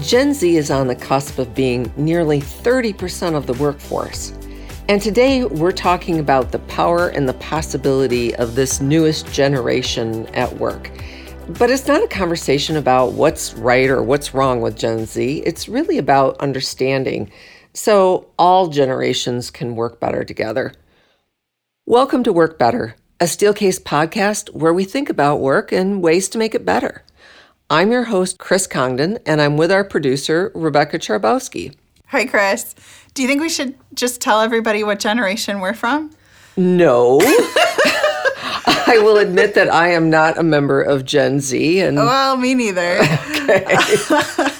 Gen Z is on the cusp of being nearly 30% of the workforce. And today we're talking about the power and the possibility of this newest generation at work. But it's not a conversation about what's right or what's wrong with Gen Z. It's really about understanding so all generations can work better together. Welcome to Work Better, a Steelcase podcast where we think about work and ways to make it better. I'm your host, Chris Congdon, and I'm with our producer, Rebecca Charbauski. Hi, Chris. Do you think we should just tell everybody what generation we're from? No. I will admit that I am not a member of Gen Z. And well, me neither. Okay.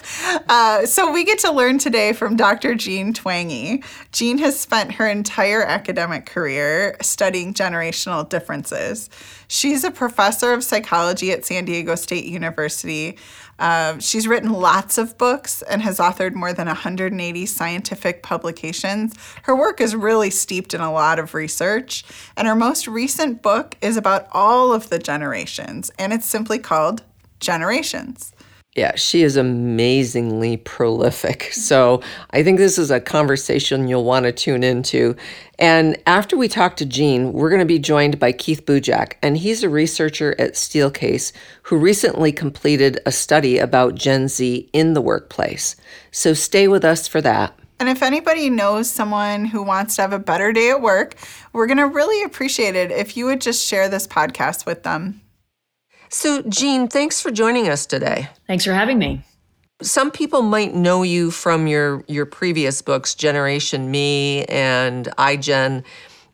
uh, so we get to learn today from Dr. Jean Twenge. Jean has spent her entire academic career studying generational differences. She's a professor of psychology at San Diego State University. Um, she's written lots of books and has authored more than 180 scientific publications. Her work is really steeped in a lot of research, and her most recent book is about all of the generations, and it's simply called Generations. Yeah, she is amazingly prolific. So I think this is a conversation you'll want to tune into. And after we talk to Jean, we're going to be joined by Keith Bujak, and he's a researcher at Steelcase who recently completed a study about Gen Z in the workplace. So stay with us for that. And if anybody knows someone who wants to have a better day at work, we're going to really appreciate it if you would just share this podcast with them. So, Jean, thanks for joining us today. Thanks for having me. Some people might know you from your your previous books, Generation Me and iGen.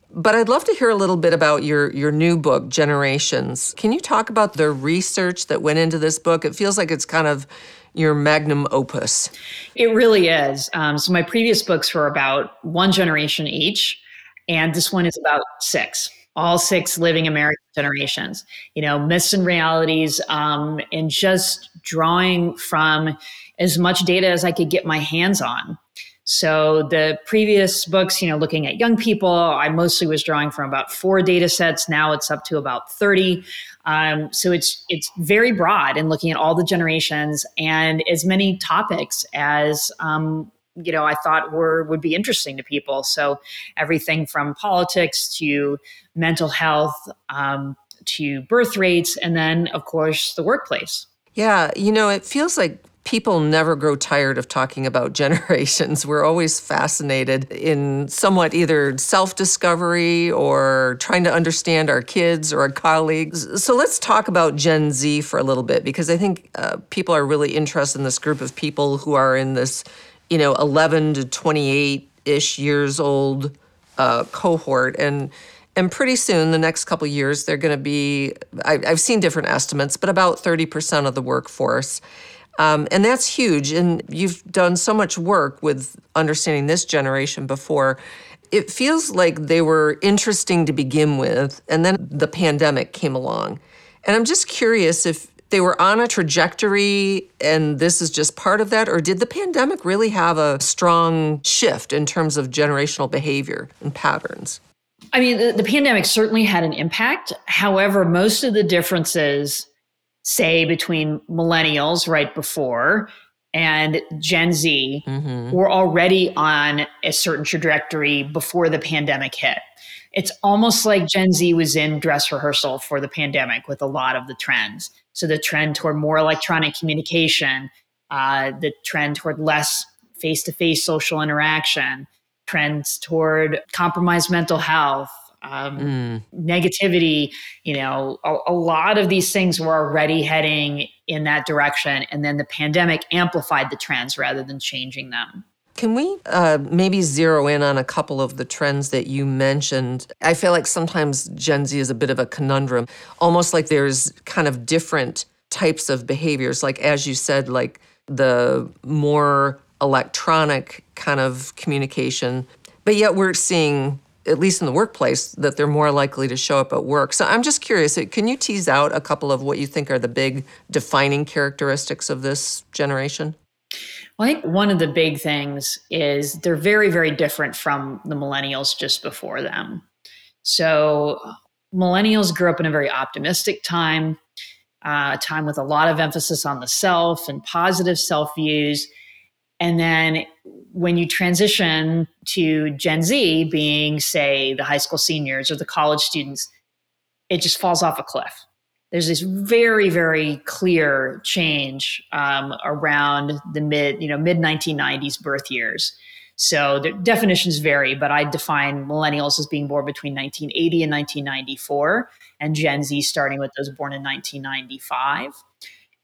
But I'd love to hear a little bit about your your new book, Generations. Can you talk about the research that went into this book? It feels like it's kind of your magnum opus. It really is. Um, so my previous books were about one generation each, and this one is about six all six living American generations, you know, myths and realities, um, and just drawing from as much data as I could get my hands on. So the previous books, you know, looking at young people, I mostly was drawing from about four data sets. Now it's up to about 30. Um, so it's it's very broad and looking at all the generations and as many topics as um, you know I thought were would be interesting to people. So everything from politics to mental health um, to birth rates, and then, of course, the workplace. Yeah, you know, it feels like people never grow tired of talking about generations. We're always fascinated in somewhat either self discovery or trying to understand our kids or our colleagues. So let's talk about Gen Z for a little bit because I think uh, people are really interested in this group of people who are in this, you know, 11 to 28 ish years old uh, cohort. And and pretty soon, the next couple years, they're going to be, I, have seen different estimates, but about 30% of the workforce. Um, and that's huge. And you've done so much work with understanding this generation before. It feels like they were interesting to begin with, and then the pandemic came along. And I'm just curious if they were on a trajectory and this is just part of that, or did the pandemic really have a strong shift in terms of generational behavior and patterns? I mean, the, the pandemic certainly had an impact. However, most of the differences, say, between millennials right before and Gen Z mm-hmm. were already on a certain trajectory before the pandemic hit. It's almost like Gen Z was in dress rehearsal for the pandemic with a lot of the trends. So the trend toward more electronic communication, uh, the trend toward less face to face social interaction, trends toward compromised mental health, um, mm. negativity. You know, a, a lot of these things were already heading in that direction. And then the pandemic amplified the trends rather than changing them. Can we uh, maybe zero in on a couple of the trends that you mentioned? I feel like sometimes Gen Z is a bit of a conundrum, almost like there's kind of different types of behaviors. Like, as you said, like the more electronic kind of communication. But yet we're seeing, at least in the workplace, that they're more likely to show up at work. So I'm just curious, can you tease out a couple of what you think are the big defining characteristics of this generation? Well, I think one of the big things is they're very, very different from the millennials just before them. So, millennials grew up in a very optimistic time. uh, a time with a lot of emphasis on the self and positive self views. And then when you transition to Gen Z, being, say, the high school seniors or the college students, it just falls off a cliff. There's this very, very clear change um, around the mid, you know, mid 1990s birth years. So the definitions vary, but I define millennials as being born between 1980 and 1994, and Gen Z starting with those born in 1995.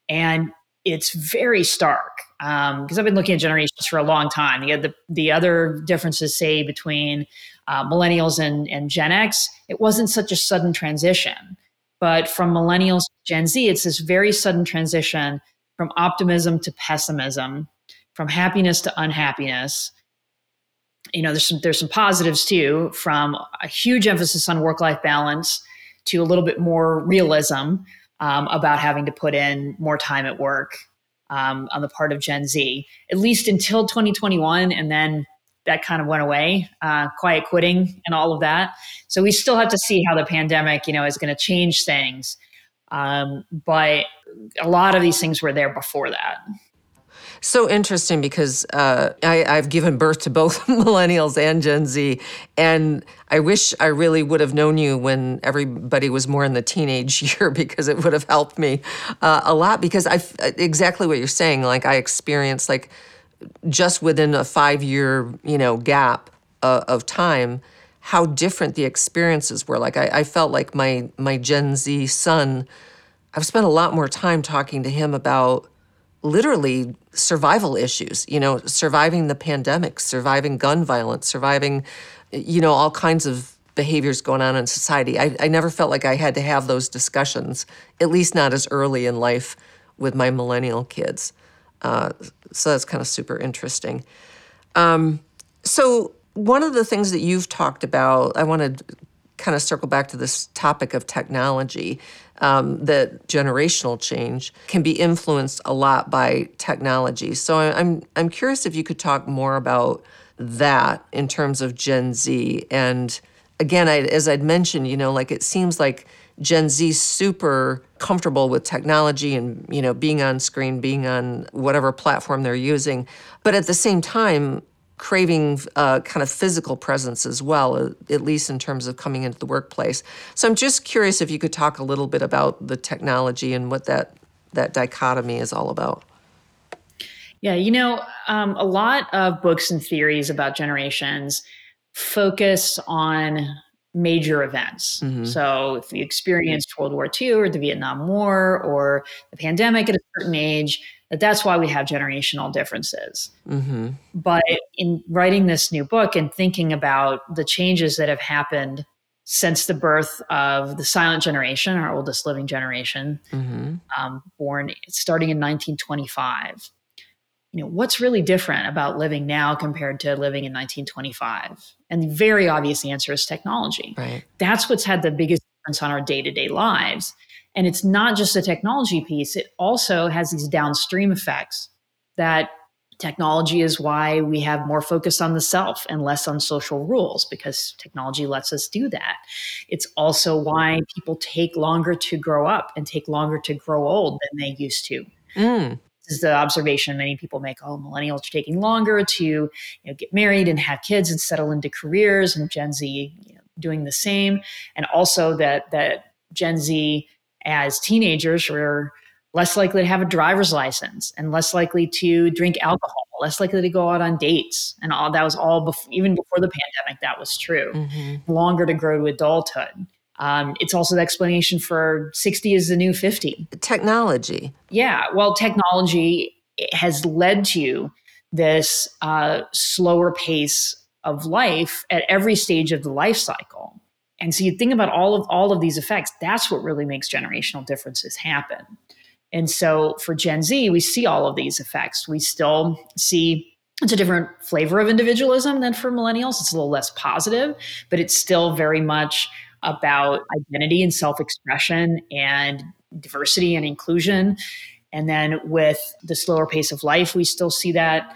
And it's very stark because um, I've been looking at generations for a long time. The, the other differences, say, between uh, millennials and, and Gen X, it wasn't such a sudden transition. But from millennials to Gen Z, it's this very sudden transition from optimism to pessimism, from happiness to unhappiness. You know, there's some there's some positives too, from a huge emphasis on work life balance to a little bit more realism um, about having to put in more time at work um, on the part of Gen Z, at least until 2021. And then that kind of went away, uh, quiet quitting and all of that. So we still have to see how the pandemic, you know, is going to change things. Um, but a lot of these things were there before that. So interesting because uh, I, have given birth to both millennials and Gen Z, and I wish I really would have known you when everybody was more in the teenage year because it would have helped me uh, a lot. Because I exactly what you're saying, like I experienced like just within a five year you know gap uh, of time how different the experiences were. Like I, I felt like my my Gen Z son, I've spent a lot more time talking to him about literally survival issues, you know, surviving the pandemic, surviving gun violence, surviving, you know, all kinds of behaviors going on in society. I, I never felt like I had to have those discussions, at least not as early in life with my millennial kids. Uh, so that's kind of super interesting. Um, so, one of the things that you've talked about, I want to kind of circle back to this topic of technology um, that generational change can be influenced a lot by technology. So I'm I'm curious if you could talk more about that in terms of Gen Z. And again, I, as I'd mentioned, you know, like it seems like Gen Z super comfortable with technology and you know being on screen, being on whatever platform they're using, but at the same time, craving uh, kind of physical presence as well, uh, at least in terms of coming into the workplace. So I'm just curious if you could talk a little bit about the technology and what that that dichotomy is all about. Yeah, you know, um, a lot of books and theories about generations focus on major events. Mm-hmm. So if you experienced World War II or the Vietnam War or the pandemic at a certain age, that that's why we have generational differences. Mm-hmm. But in writing this new book and thinking about the changes that have happened since the birth of the silent generation, our oldest living generation, mm-hmm. um, born starting in 1925. You know, what's really different about living now compared to living in 1925? And the very obvious answer is technology. Right. That's what's had the biggest difference on our day to day lives. And it's not just a technology piece, it also has these downstream effects that technology is why we have more focus on the self and less on social rules because technology lets us do that. It's also why people take longer to grow up and take longer to grow old than they used to. Mm. This is the observation many people make. Oh, millennials are taking longer to you know, get married and have kids and settle into careers, and Gen Z you know, doing the same. And also that that Gen Z as teenagers were less likely to have a driver's license and less likely to drink alcohol, less likely to go out on dates. And all that was all before, even before the pandemic, that was true. Mm-hmm. Longer to grow to adulthood. Um, it's also the explanation for 60 is the new 50. Technology. Yeah. Well, technology has led to this uh, slower pace of life at every stage of the life cycle. And so you think about all of all of these effects, that's what really makes generational differences happen. And so for Gen Z, we see all of these effects. We still see it's a different flavor of individualism than for millennials. It's a little less positive, but it's still very much about identity and self expression and diversity and inclusion. And then with the slower pace of life, we still see that.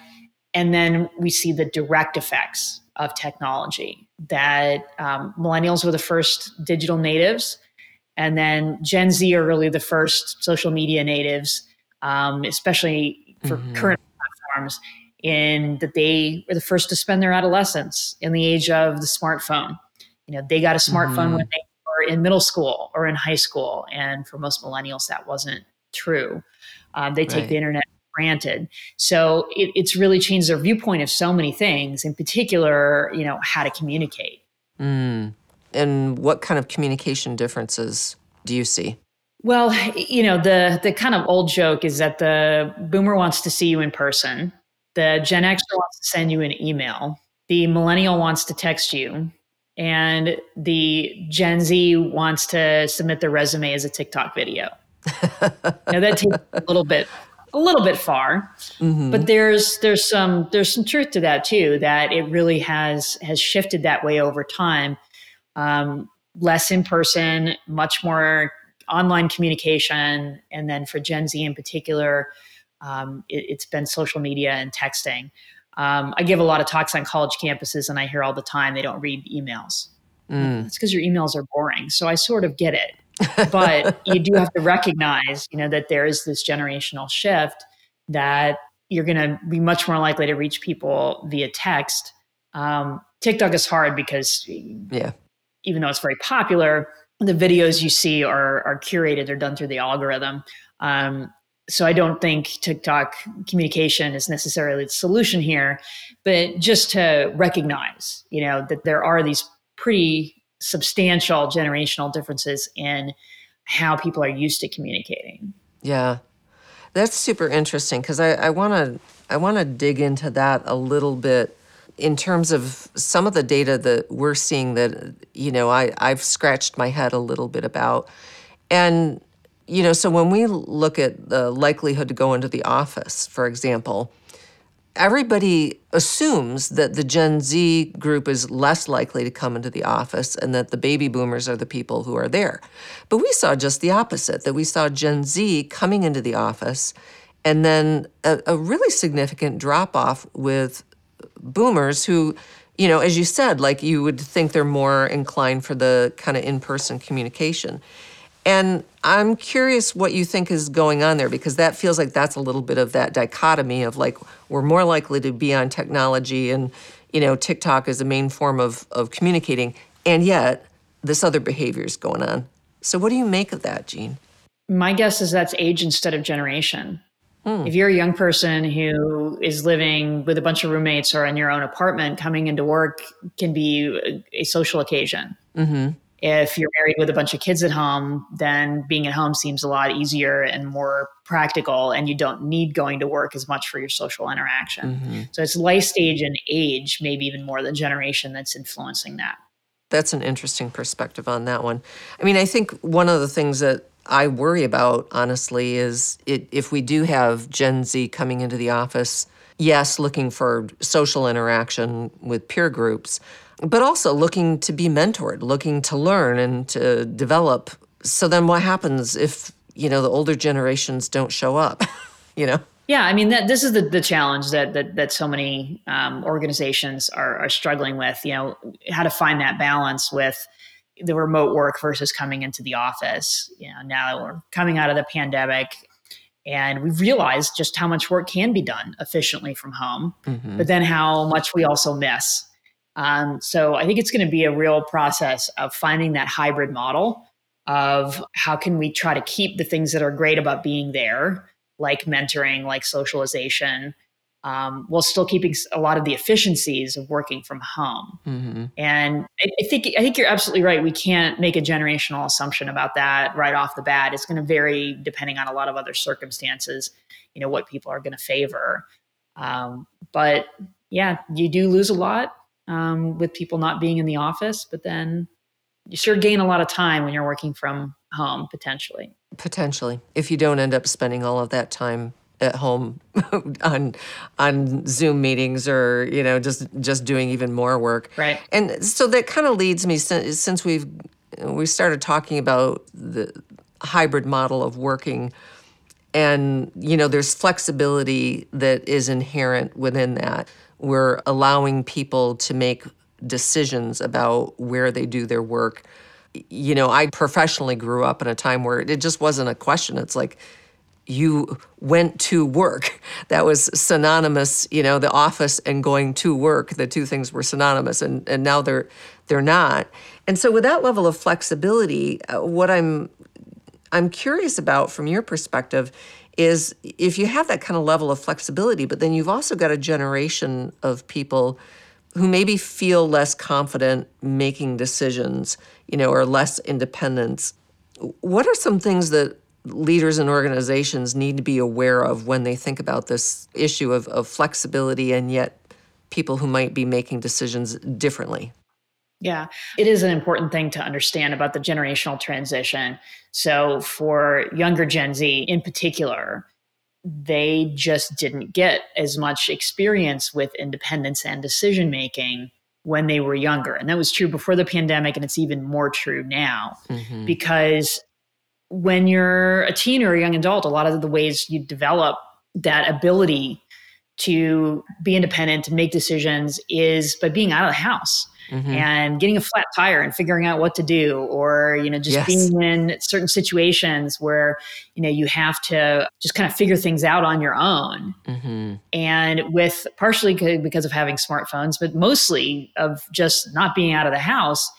And then we see the direct effects of technology that um, millennials were the first digital natives And then Gen Z are really the first social media natives, um, especially for mm-hmm. current platforms, in that they were the first to spend their adolescence in the age of the smartphone. You know, they got a smartphone mm-hmm. when they were in middle school or in high school. And for most millennials, that wasn't true. Um, they take right. the internet for granted. So it, it's really changed their viewpoint of so many things, in particular, you know, how to communicate. Mm. And what kind of communication differences do you see? Well, you know, the the kind of old joke is that the boomer wants to see you in person, the Gen Xer wants to send you an email, the millennial wants to text you, and the Gen Z wants to submit their resume as a TikTok video. now that takes a little bit a little bit far mm-hmm. but there's there's some there's some truth to that too that it really has has shifted that way over time um, less in person much more online communication and then for gen z in particular um, it, has been social media and texting um, i give a lot of talks on college campuses and i hear all the time they don't read emails mm. it's because your emails are boring so i sort of get it but you do have to recognize, you know, that there is this generational shift that you're going to be much more likely to reach people via text. Um, TikTok is hard because, yeah, even though it's very popular, the videos you see are are curated; they're done through the algorithm. Um, so I don't think TikTok communication is necessarily the solution here, but just to recognize, you know, that there are these pretty substantial generational differences in how people are used to communicating. Yeah. That's super interesting because I want to I want to dig into that a little bit in terms of some of the data that we're seeing that you know I I've scratched my head a little bit about and you know so when we look at the likelihood to go into the office for example everybody assumes that the Gen Z group is less likely to come into the office and that the baby boomers are the people who are there. But we saw just the opposite that we saw Gen Z coming into the office and then a, a really significant drop off with boomers who you know as you said like you would think they're more inclined for the kind of in-person communication and I'm curious what you think is going on there because that feels like that's a little bit of that dichotomy of like we're more likely to be on technology and you know TikTok is the main form of of communicating and yet this other behavior is going on. So what do you make of that, Jean? My guess is that's age instead of generation. Hmm. If you're a young person who is living with a bunch of roommates or in your own apartment, coming into work can be a, a social occasion. Mm-hmm. If you're married with a bunch of kids at home, then being at home seems a lot easier and more practical, and you don't need going to work as much for your social interaction. Mm-hmm. So it's life stage and age, maybe even more the generation that's influencing that. That's an interesting perspective on that one. I mean, I think one of the things that I worry about, honestly, is it, if we do have Gen Z coming into the office, yes, looking for social interaction with peer groups, but also looking to be mentored, looking to learn and to develop. So then what happens if, you know, the older generations don't show up, you know? Yeah, I mean that this is the, the challenge that that, that so many um, organizations are, are struggling with. You know, how to find that balance with the remote work versus coming into the office. You know, now that we're coming out of the pandemic, and we've realized just how much work can be done efficiently from home, mm-hmm. but then how much we also miss. Um, so I think it's going to be a real process of finding that hybrid model of how can we try to keep the things that are great about being there, like mentoring, like socialization, um, while still keeping a lot of the efficiencies of working from home. Mm-hmm. And I, I, think I think you're absolutely right. We can't make a generational assumption about that right off the bat. It's going to vary depending on a lot of other circumstances. You know what people are going to favor. Um, but yeah, you do lose a lot um, with people not being in the office, but then you sure gain a lot of time when you're working from home potentially. Potentially, if you don't end up spending all of that time at home on on Zoom meetings or you know just just doing even more work. Right. And so that kind of leads me since, since we've we started talking about the hybrid model of working and you know there's flexibility that is inherent within that we're allowing people to make decisions about where they do their work. you know, I professionally grew up in a time where it just wasn't a question. It's like, you went to work. That was synonymous, you know, the office and going to work. The two things were synonymous, and and now they're they're not. And so, with that level of flexibility, uh, what I'm I'm curious about from your perspective is if you have that kind of level of flexibility, but then you've also got a generation of people who maybe feel less confident making decisions, you know, or less independence. What are some things that leaders and organizations need to be aware of when they think about this issue of, of flexibility and yet people who might be making decisions differently? Yeah, it is an important thing to understand about the generational transition. So, for younger Gen Z in particular, they just didn't get as much experience with independence and decision making when they were younger. And that was true before the pandemic, and it's even more true now mm-hmm. because when you're a teen or a young adult, a lot of the ways you develop that ability to be independent, to make decisions, is by being out of the house. Mm-hmm. and getting a flat tire and figuring out what to do or you know just yes. being in certain situations where you know you have to just kind of figure things out on your own mm-hmm. and with partially because of having smartphones but mostly of just not being out of the house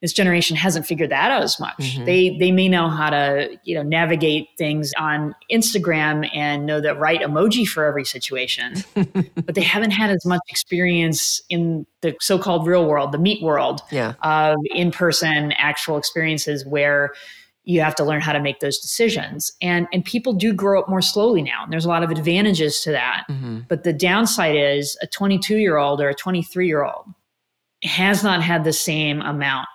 this generation hasn't figured that out as much. Mm-hmm. They they may know how to you know navigate things on Instagram and know the right emoji for every situation, but they haven't had as much experience in the so-called real world, the meat world yeah. of in-person actual experiences where you have to learn how to make those decisions and and people do grow up more slowly now and there's a lot of advantages to that mm-hmm. but the downside is a 22 year old or a 23 year old has not had the same amount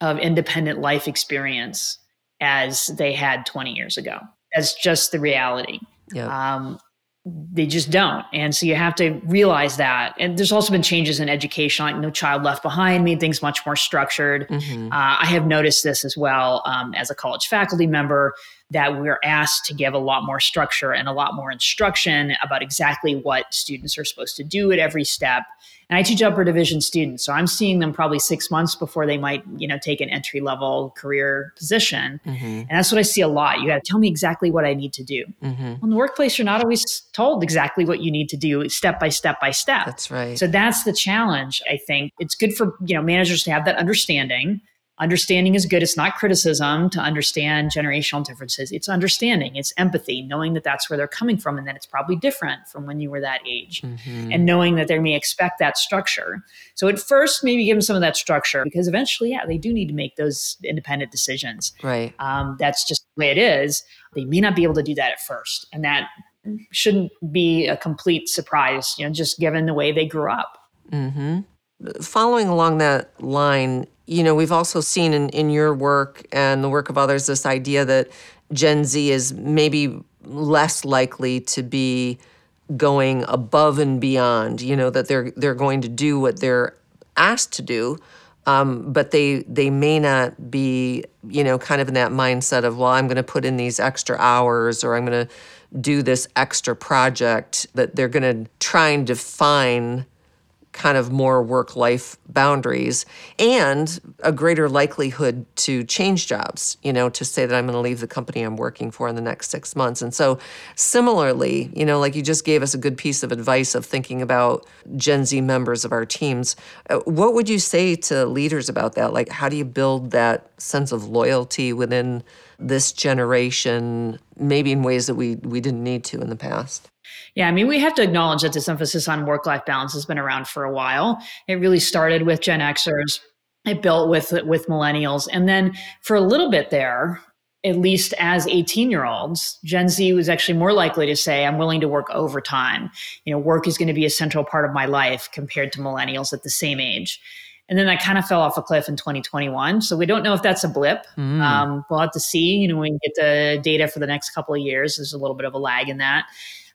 of independent life experience as they had 20 years ago. That's just the reality. Yeah. Um, they just don't. And so you have to realize that. And there's also been changes in education, like No Child Left Behind made things much more structured. Mm-hmm. Uh, I have noticed this as well um, as a college faculty member that we're asked to give a lot more structure and a lot more instruction about exactly what students are supposed to do at every step and I teach upper division students, so I'm seeing them probably six months before they might, you know, take an entry level career position. Mm-hmm. And that's what I see a lot. You got to tell me exactly what I need to do. Mm-hmm. Well, in the workplace, you're not always told exactly what you need to do, step by step by step. That's right. So that's the challenge. I think it's good for you know managers to have that understanding understanding is good. It's not criticism to understand generational differences. It's understanding, it's empathy, knowing that that's where they're coming from and that it's probably different from when you were that age, mm-hmm. and knowing that they may expect that structure. So, at first, maybe give them some of that structure because eventually, yeah, they do need to make those independent decisions. Right. Um, that's just the way it is. They may not be able to do that at first. And that shouldn't be a complete surprise, you know, just given the way they grew up. Mm-hmm. Following along that line, you know, we've also seen in, in your work and the work of others this idea that Gen Z is maybe less likely to be going above and beyond, you know, that they're they're going to do what they're asked to do. Um, but they they may not be, you know, kind of in that mindset of, well, I'm going to put in these extra hours or I'm going to do this extra project. That they're going to try and define kind of more work life boundaries and a greater likelihood to change jobs, you know, to say that I'm going to leave the company I'm working for in the next six months. And so, similarly, you know, like you just gave us a good piece of advice of thinking about Gen Z members of our teams. Uh, what would you say to leaders about that? Like, how do you build that sense of loyalty within this generation, maybe in ways that we, we didn't need to in the past? Yeah, I mean, we have to acknowledge that this emphasis on work life balance has been around for a while. It really started with Gen Xers, it built with with millennials, and then for a little bit there, at least as 18 year olds, Gen Z was actually more likely to say, I'm willing to work overtime. You know, work is going to be a central part of my life compared to millennials at the same age. And then that kind of fell off a cliff in 2021. So we don't know if that's a blip. Mm. Um, we'll have to see. You know, when we get the data for the next couple of years, there's a little bit of a lag in that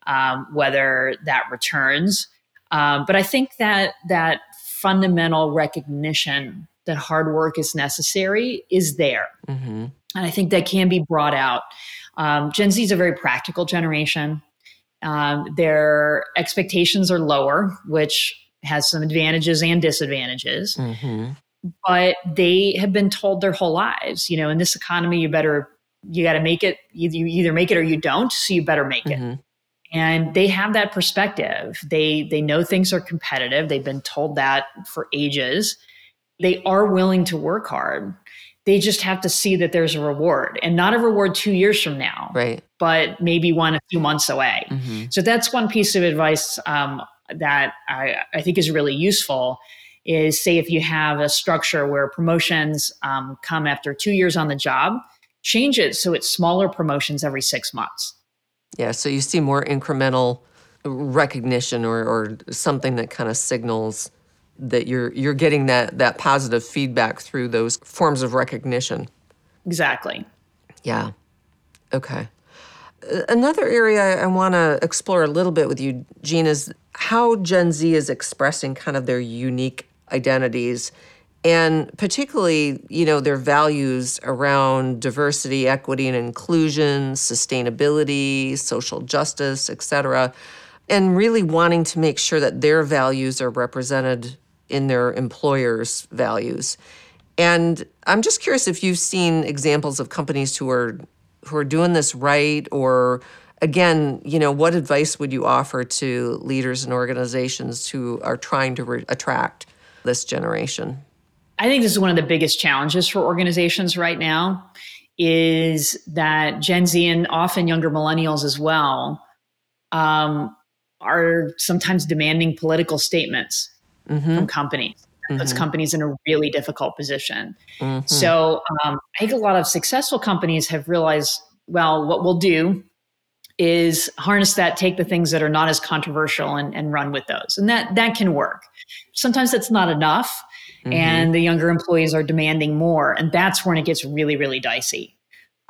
um, whether that returns. Um, but I think that that fundamental recognition that hard work is necessary is there. Mm-hmm. And I think that can be brought out. Um, Gen Z is a very practical generation. Um, their expectations are lower, which has some advantages and disadvantages. Mm-hmm. but they have been told their whole lives, you know, in this economy, you better, you got to make it, you, you either make it or you don't. So you better make mm-hmm. it. And they have that perspective. They, they know things are competitive. They've been told that for ages. They are willing to work hard. They just have to see that there's a reward and not a reward two years from now, right? But maybe one a few months away. Mm-hmm. So that's one piece of advice um, that I, I think is really useful is say if you have a structure where promotions um, come after two years on the job, change it so it's smaller promotions every six months. Yeah, so you see more incremental recognition or, or something that kind of signals that you're you're getting that that positive feedback through those forms of recognition. Exactly. Yeah. Okay. Another area I want to explore a little bit with you, Jean, is how Gen Z is expressing kind of their unique identities and particularly you know their values around diversity equity and inclusion sustainability social justice etc and really wanting to make sure that their values are represented in their employers values and i'm just curious if you've seen examples of companies who are who are doing this right or again you know what advice would you offer to leaders and organizations who are trying to re- attract this generation? I think this is one of the biggest challenges for organizations right now is that Gen Z and often younger millennials as well um, are sometimes demanding political statements mm-hmm. from companies. Mm-hmm. Puts companies in a really difficult position. Mm-hmm. So um, I think a lot of successful companies have realized, well, what we'll do is harness that, take the things that are not as controversial and, and run with those. And that that can work. Sometimes that's not enough. Mm-hmm. And the younger employees are demanding more. And that's when it gets really, really dicey.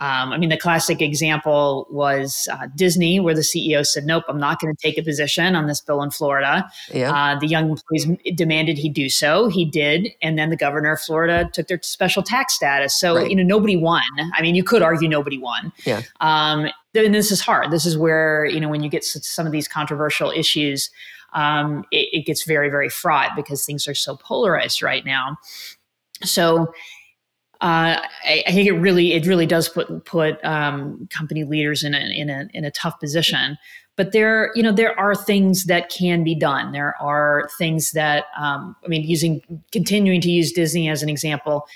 Um, I mean, the classic example was uh, Disney, where the CEO said, "Nope, I'm not going to take a position on this bill in Florida." Yeah. Uh, the young employees demanded he do so. He did, and then the governor of Florida took their special tax status. So right. you know, nobody won. I mean, you could argue nobody won. Yeah. Um, and this is hard. This is where you know when you get some of these controversial issues, um, it, it gets very, very fraught because things are so polarized right now. So uh, I, I, think it really it really does put put um, company leaders in a, in a in a tough position. But there you know there are things that can be done. There are things that um, I mean, using continuing to use Disney as an example.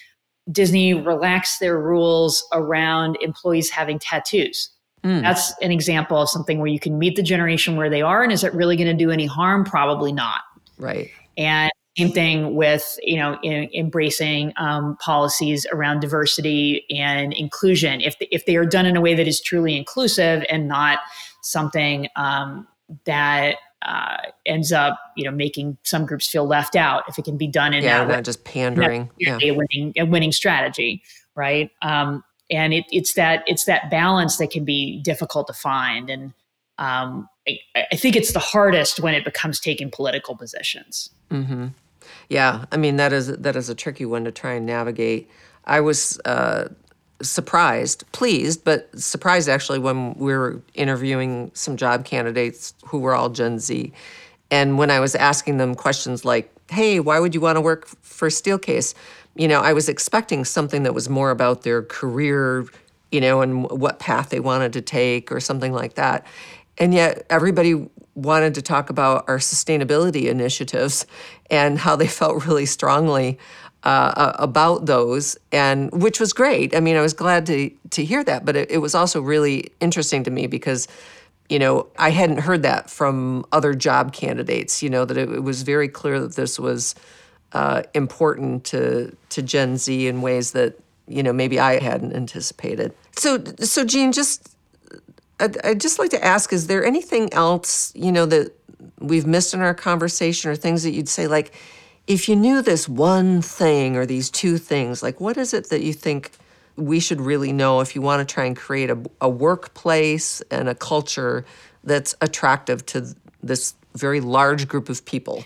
Disney relaxed their rules around employees having tattoos. Mm. That's an example of something where you can meet the generation where they are, and is it really going to do any harm? Probably not. Right. And same thing with you know in, embracing um, policies around diversity and inclusion. If the, if they are done in a way that is truly inclusive and not something um, that uh, ends up you know making some groups feel left out, if it can be done in yeah, way, just pandering, yeah. a winning a winning strategy, right? Um, and it, it's that it's that balance that can be difficult to find and um, I, I, think it's the hardest when it becomes taking political positions. Mm-hmm. Yeah, I mean that is that is a tricky one to try and navigate. I was uh, surprised, pleased, but surprised actually when we were interviewing some job candidates who were all Gen Z, and when I was asking them questions like, "Hey, why would you want to work for Steelcase?" You know, I was expecting something that was more about their career, you know, and what path they wanted to take or something like that. And yet everybody wanted to talk about our sustainability initiatives and how they felt really strongly uh, about those, and which was great. I mean, I was glad to to hear that, but it, it was also really interesting to me because, you know, I hadn't heard that from other job candidates. You know, that it, it was very clear that this was uh, important to to Gen Z in ways that you know maybe I hadn't anticipated. So, so Jean, just I'd, I'd just like to ask is there anything else, you know, that we've missed in our conversation or things that you'd say, like, if you knew this one thing or these two things, like, what is it that you think we should really know if you want to try and create a, a workplace and a culture that's attractive to this very large group of people?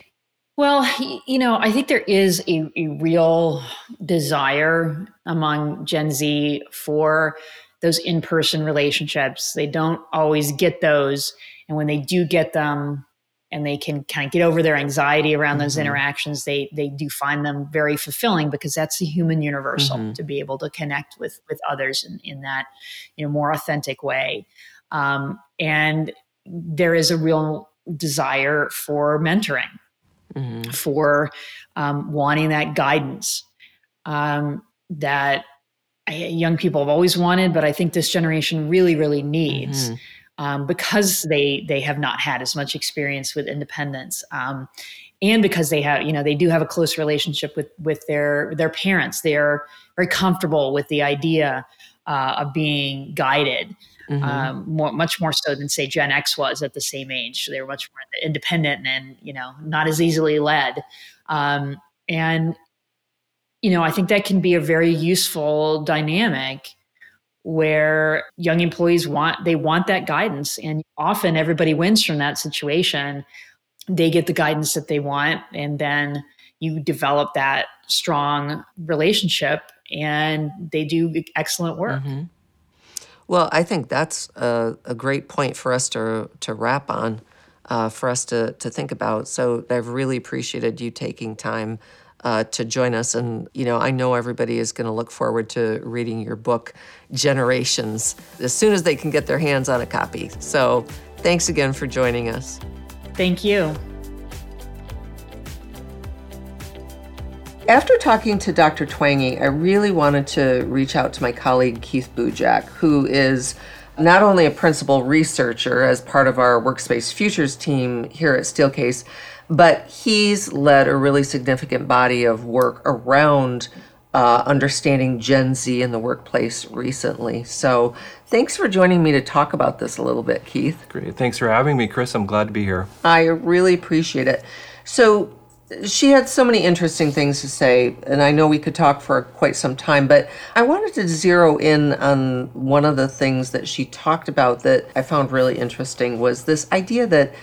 Well, you know, I think there is a, a real desire among Gen Z for those in person relationships. They don't always get those. And when they do get them, and they can kind of get over their anxiety around those mm-hmm. interactions they they do find them very fulfilling because that's the human universal mm-hmm. to be able to connect with with others in, in that you know more authentic way um, and there is a real desire for mentoring mm-hmm. for um, wanting that guidance um, that young people have always wanted but i think this generation really really needs mm-hmm um, because they they have not had as much experience with independence. Um, and because they have, you know, they do have a close relationship with with their their parents. They are very comfortable with the idea uh, of being guided, mm-hmm. um, more, much more so than say Gen X was at the same age. They were much more independent and you know not as easily led. Um, and you know, I think that can be a very useful dynamic where young employees want they want that guidance. And often everybody wins from that situation. They get the guidance that they want and then you develop that strong relationship and they do excellent work. Mm-hmm. well i think that's a, a, great point for us to, to wrap on uh, for us to, to think about. So i've really appreciated you taking time uh, to join us. And, you know, I know everybody is going to look forward to reading your book, Generations, as soon as they can get their hands on a copy. So thanks again for joining us. Thank you. After talking to Dr. Twenge, I really wanted to reach out to my colleague Keith Bujak, who is not only a principal researcher as part of our Workspace Futures team here at Steelcase, but he's led a really significant body of work around uh, understanding Gen Z in the workplace recently. So thanks for joining me to talk about this a little bit, Keith. Great. Thanks for having me, Chris. I'm glad to be here. I really appreciate it. So she had so many interesting things to say, and I know we could talk for quite some time, but I wanted to zero in on one of the things that she talked about that I found really interesting was this idea that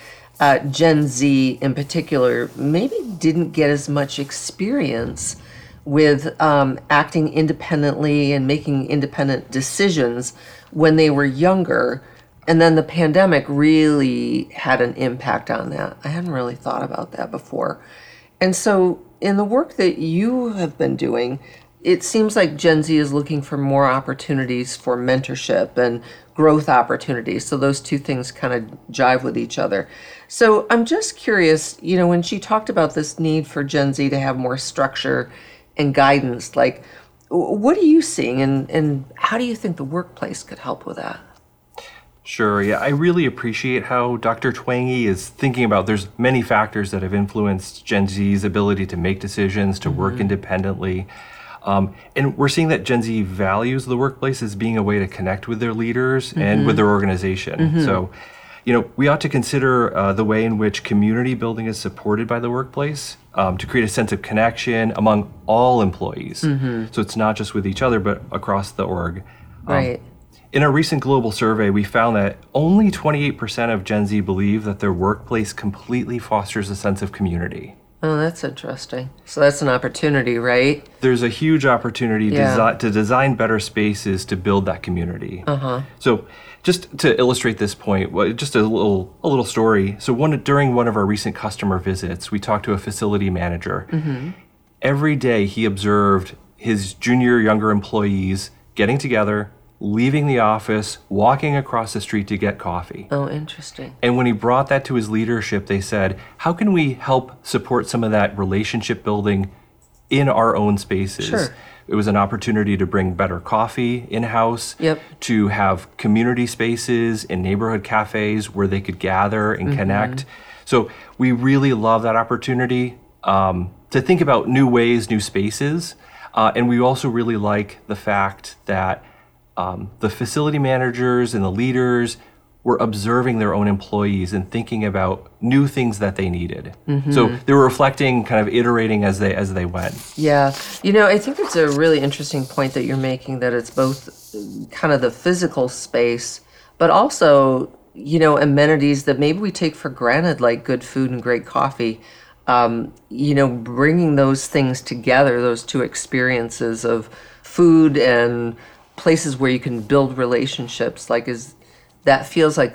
uh, Gen Z in particular maybe didn't get as much experience with um, acting independently and making independent decisions when they were younger. And then the pandemic really had an impact on that. I hadn't really thought about that before. And so, in the work that you have been doing, it seems like Gen Z is looking for more opportunities for mentorship and growth opportunities. So those two things kind of jive with each other. So I'm just curious, you know, when she talked about this need for Gen Z to have more structure and guidance, like what are you seeing and, and how do you think the workplace could help with that? Sure. Yeah, I really appreciate how Dr. Twenge is thinking about there's many factors that have influenced Gen Z's ability to make decisions, to mm-hmm. work independently. Um, and we're seeing that Gen Z values the workplace as being a way to connect with their leaders mm-hmm. and with their organization. Mm-hmm. So, you know, we ought to consider uh, the way in which community building is supported by the workplace um, to create a sense of connection among all employees. Mm-hmm. So it's not just with each other, but across the org. Um, right. In a recent global survey, we found that only 28% of Gen Z believe that their workplace completely fosters a sense of community. Oh, that's interesting. So that's an opportunity, right? There's a huge opportunity yeah. desi- to design better spaces to build that community. Uh-huh. So, just to illustrate this point, just a little a little story. So, one during one of our recent customer visits, we talked to a facility manager. Mm-hmm. Every day, he observed his junior, younger employees getting together, leaving the office, walking across the street to get coffee. Oh, interesting. And when he brought that to his leadership, they said, How can we help support some of that relationship building in our own spaces? Sure. It was an opportunity to bring better coffee in house, yep. to have community spaces in neighborhood cafes where they could gather and mm-hmm. connect. So we really love that opportunity um, to think about new ways, new spaces. Uh, and we also really like the fact that um, the facility managers and the leaders were observing their own employees and thinking about new things that they needed. Mm-hmm. So they were reflecting, kind of iterating as they as they went. Yeah, you know, I think it's a really interesting point that you're making that it's both kind of the physical space, but also you know amenities that maybe we take for granted, like good food and great coffee. Um, you know, bringing those things together, those two experiences of food and places where you can build relationships like is that feels like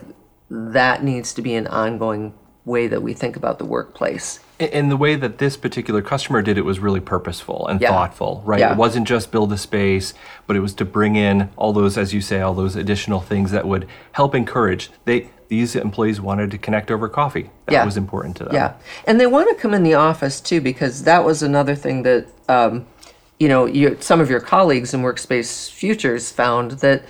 that needs to be an ongoing way that we think about the workplace. And the way that this particular customer did it was really purposeful and Yeah. thoughtful, right? Yeah. It wasn't just build a space, but it was to bring in all those, as you say, all those additional things that would help encourage. They these employees wanted to connect over coffee. That Yeah. was important to them. Yeah, and they want to come in the office too because that was another thing that um, you know you, some of your colleagues in Workspace Futures found that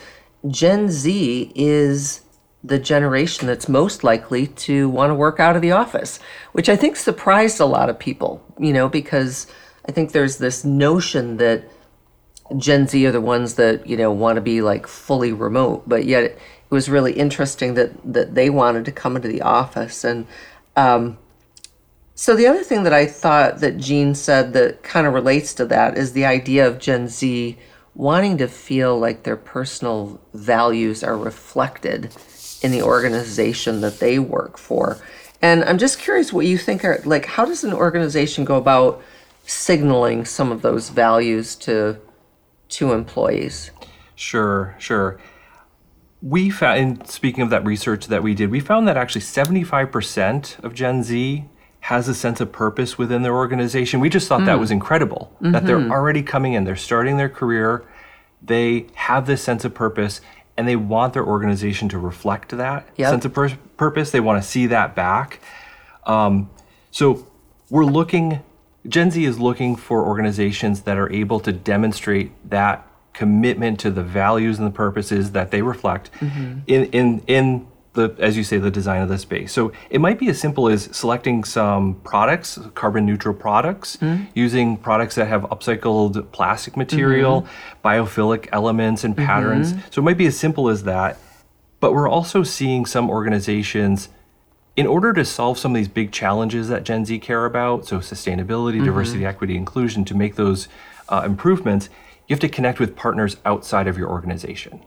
Gen Z is the generation that's most likely to want to work out of the office, which I think surprised a lot of people. You know, because I think there's this notion that Gen Z are the ones that you know want to be like fully remote, but yet it was really interesting that that they wanted to come into the office. And um, so the other thing that I thought that Jean said that kind of relates to that is the idea of Gen Z wanting to feel like their personal values are reflected in the organization that they work for. And I'm just curious what you think are like how does an organization go about signaling some of those values to to employees? Sure, sure. We found, in speaking of that research that we did, we found that actually 75% of Gen Z has a sense of purpose within their organization. We just thought that was hmm. incredible that they're mm-hmm. already coming in, they're starting their career, they have this sense of purpose, and they want their organization to reflect that Yep. sense of pur- purpose. They want to see that back. Um, so we're looking, Gen Z is looking for organizations that are able to demonstrate that commitment to the values and the purposes that they reflect mm-hmm. in, in, in the, as you say, the design of the space. So it might be as simple as selecting some products, carbon neutral products, mm-hmm. using products that have upcycled plastic material, mm-hmm. biophilic elements and patterns. Mm-hmm. So it might be as simple as that. But we're also seeing some organizations in order to solve some of these big challenges that Gen Z care about, so sustainability, diversity, equity, inclusion, to make those uh, improvements, you have to connect with partners outside of your organization.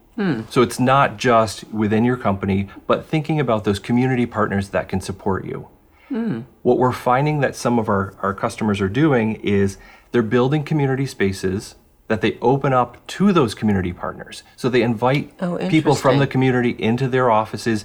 So it's not just within your company, but thinking about those community partners that can support you. What we're finding that some of our, our customers are doing is they're building community spaces that they open up to those community partners. So they invite Oh, people from the community into their offices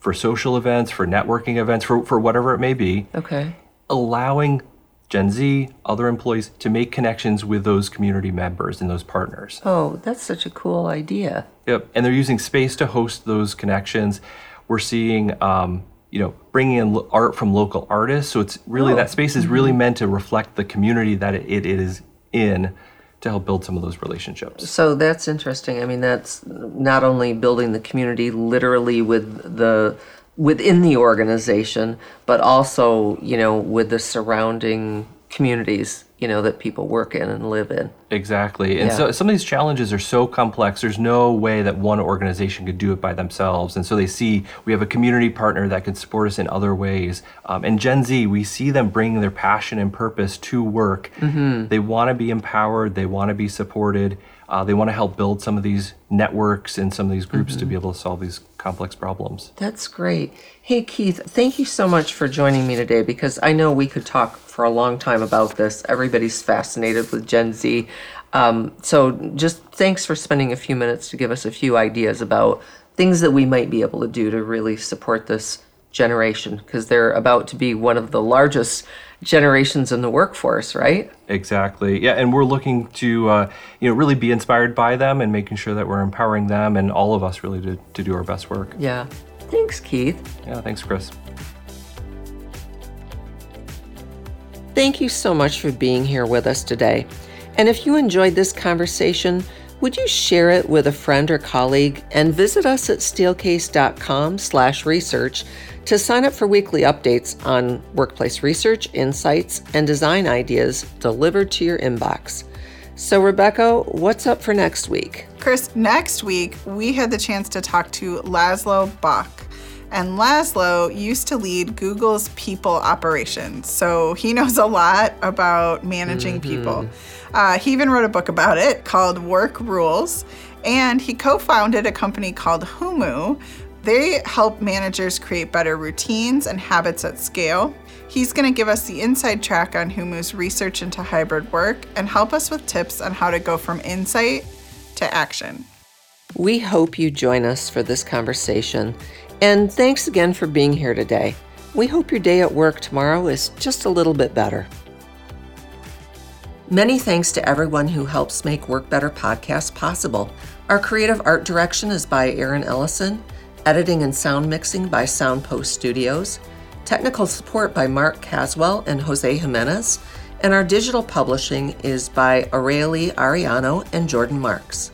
for social events, for networking events, for, for whatever it may be, Okay. allowing Gen Z, other employees to make connections with those community members and those partners. Oh, that's such a cool idea. Yep. And they're using space to host those connections. We're seeing, um, you know, bringing in art from local artists. So it's really Oh, that space is really meant to reflect the community that it, it is in to help build some of those relationships. So that's interesting. I mean, that's not only building the community literally with the within the organization, but also, you know, with the surrounding communities, you know, that people work in and live in. Exactly. And Yeah. so some of these challenges are so complex, there's no way that one organization could do it by themselves. And so they see we have a community partner that can support us in other ways. Um, and Gen Z, we see them bringing their passion and purpose to work. They want to be empowered, they want to be supported, uh, they want to help build some of these networks and some of these groups to be able to solve these complex problems. That's great. Hey, Keith, thank you so much for joining me today because I know we could talk for a long time about this. Everybody's fascinated with Gen Z. Um, so just thanks for spending a few minutes to give us a few ideas about things that we might be able to do to really support this generation because they're about to be one of the largest generations in the workforce, right? Exactly. Yeah, and we're looking to uh, you know really be inspired by them and making sure that we're empowering them and all of us really to, to do our best work. Yeah. Thanks, Keith. Yeah, thanks, Chris. Thank you so much for being here with us today. And if you enjoyed this conversation, would you share it with a friend or colleague and visit us at steelcase.com/research to sign up for weekly updates on workplace research, insights, and design ideas delivered to your inbox. So Rebecca, what's up for next week? Chris, next week we had the chance to talk to Laszlo Bock. And Laszlo used to lead Google's people operations. So he knows a lot about managing people. Uh, he even wrote a book about it called Work Rules. And he co founded a company called Humu. They help managers create better routines and habits at scale. He's going to give us the inside track on Humu's research into hybrid work and help us with tips on how to go from insight to action. We hope you join us for this conversation. And thanks again for being here today. we hope your day at work tomorrow is just a little bit better. Many thanks to everyone who helps make Work Better podcast possible. Our creative art direction is by Erin Ellison, editing and sound mixing by Soundpost Studios, technical support by Mark Caswell and Jose Jimenez, and our digital publishing is by Aurelie Ariano and Jordan Marks.